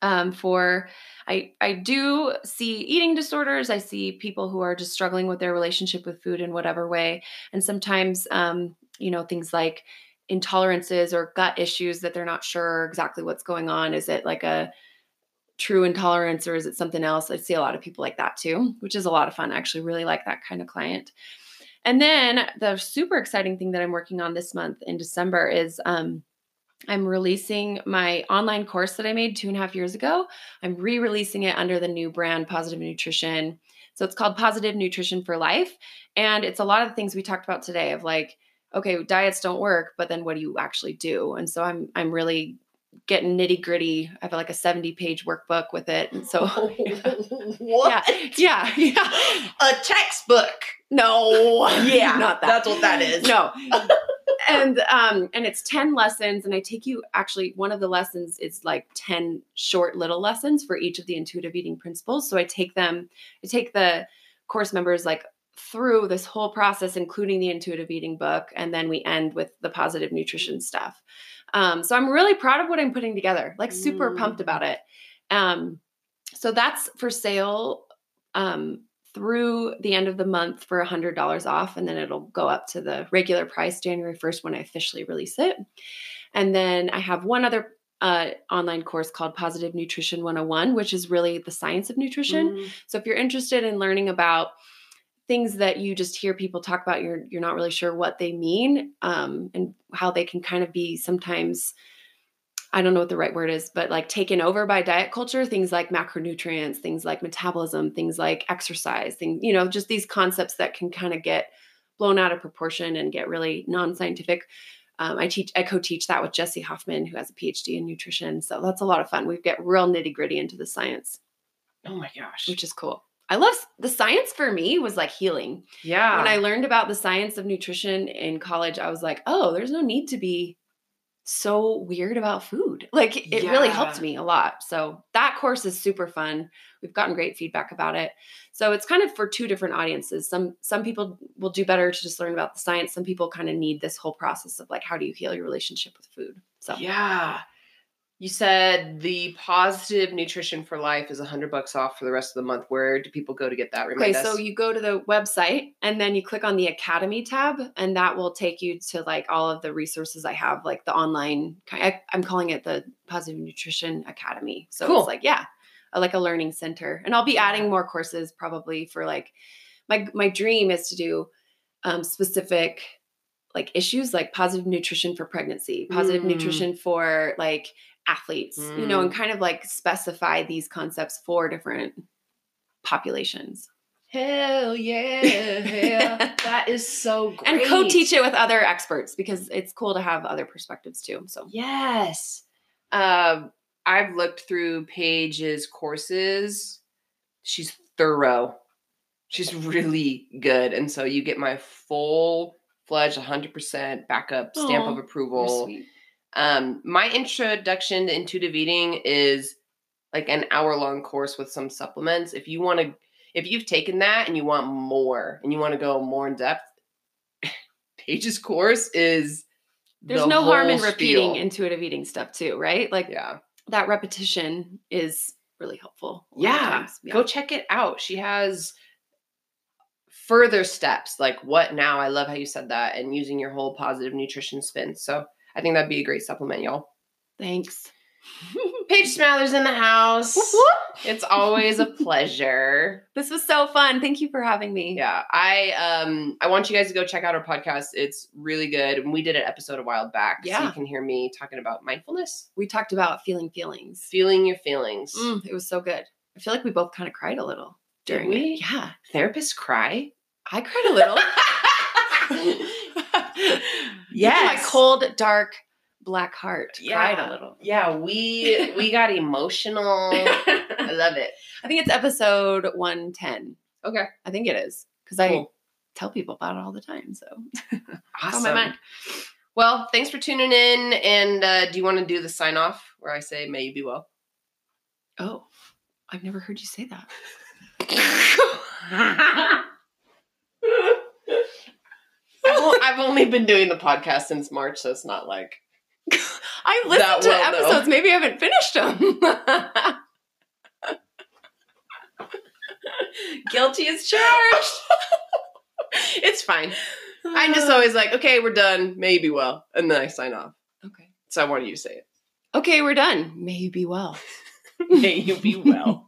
Um, for I I do see eating disorders. I see people who are just struggling with their relationship with food in whatever way, and sometimes um, you know things like intolerances or gut issues that they're not sure exactly what's going on. Is it like a true intolerance or is it something else? I see a lot of people like that too, which is a lot of fun. I actually really like that kind of client. And then the super exciting thing that I'm working on this month in December is um, I'm releasing my online course that I made two and a half years ago. I'm re releasing it under the new brand Positive Nutrition. So it's called Positive Nutrition for Life. And it's a lot of the things we talked about today of like, okay, diets don't work, but then what do you actually do? And so I'm I'm really getting nitty gritty. I have like a 70 page workbook with it. And so [LAUGHS] [LAUGHS] what? yeah, yeah, yeah. [GASPS] A textbook. No, [LAUGHS] Yeah, not that. that's what that is. No. and um and it's 10 lessons and i take you actually one of the lessons is like 10 short little lessons for each of the intuitive eating principles so i take them i take the course members like through this whole process including the intuitive eating book and then we end with the positive nutrition stuff um, so i'm really proud of what i'm putting together like super Mm. pumped about it um, so that's for sale um, through the end of the month for $100 off and then it'll go up to the regular price january 1st when i officially release it and then i have one other uh, online course called positive nutrition 101 which is really the science of nutrition Mm. so if you're interested in learning about things that you just hear people talk about, you're you're not really sure what they mean, um, and how they can kind of be sometimes, I don't know what the right word is, but like taken over by diet culture. Things like macronutrients, things like metabolism, things like exercise, things you know, just these concepts that can kind of get blown out of proportion and get really non-scientific. Um, I teach, I co-teach that with Jesse Hoffman, who has a PhD in nutrition. So that's a lot of fun. We get real nitty gritty into the science Oh my gosh. which is cool. I love the science for me was like healing. yeah. When I learned about the science of nutrition in college, I was like, oh, there's no need to be so weird about food. Like it really helped me a lot. So that course is super fun. We've gotten great feedback about it. So it's kind of for two different audiences. Some some people will do better to just learn about the science. Some people kind of need this whole process of like how do you heal your relationship with food. So Yeah. You said the positive nutrition for life is a hundred bucks off for the rest of the month. Where do people go to get that? Okay, Remind so us. you go to the website and then you click on the Academy tab, and that will take you to like all of the resources I have, like the online. I, I'm calling it the Positive Nutrition Academy. So Cool. it's like yeah, like a learning center, and I'll be adding more courses probably for like my my dream is to do um, specific like issues like positive nutrition for pregnancy, positive Mm. nutrition for like athletes, you know, and kind of like specify these concepts for different populations. Hell yeah. that is so great. [LAUGHS] and co-teach it with other experts because it's cool to have other perspectives too. So Yes. Um, I've looked through Paige's courses. She's thorough. She's really good. And so you get my full fledged 100% backup stamp Aw, of approval. Um, my introduction to intuitive eating is like an hour long course with some supplements. If you want to, if you've taken that and you want more and you want to go more in depth, [LAUGHS] Paige's course is There's the no harm in repeating spiel. intuitive eating stuff too, right? Like Yeah. that repetition is really helpful. of Yeah. Go check it out. She has further steps like what now? I love how you said that and using your whole positive nutrition spin. So I think that'd be a great supplement, y'all. Thanks. [LAUGHS] Paige Smathers in the house. Whoop, whoop. It's always a pleasure. [LAUGHS] This was so fun. Thank you for having me. Yeah, I um I want you guys to go check out our podcast. It's really good. And we did an episode a while back, so Yeah. you can hear me talking about mindfulness, We talked about feeling feelings. feeling your feelings. Mm, it was so good. I feel like we both kind of cried a little Did during we? it. Yeah. Therapists cry. I cried a little. [LAUGHS] Yes. My cold, dark, black heart Yeah. cried a little. Yeah, we we got emotional. [LAUGHS] I love it. I think it's episode 110. Okay, I think it is because I tell people about it all the time. So [LAUGHS] awesome. on my mind. Well, thanks for tuning in. And uh, do you want to do the sign off where I say "May you be well"? Oh, I've never heard you say that. [LAUGHS] I've, only been doing the podcast since March, so it's not like I listened to well, episodes. Maybe I haven't finished them. [LAUGHS] guilty as charged. it's fine. I'm just always like, okay, we're done. May you be well, and then I sign off. okay. So I wanted you to say it. Okay, we're done. May you be well. [LAUGHS] May you be well.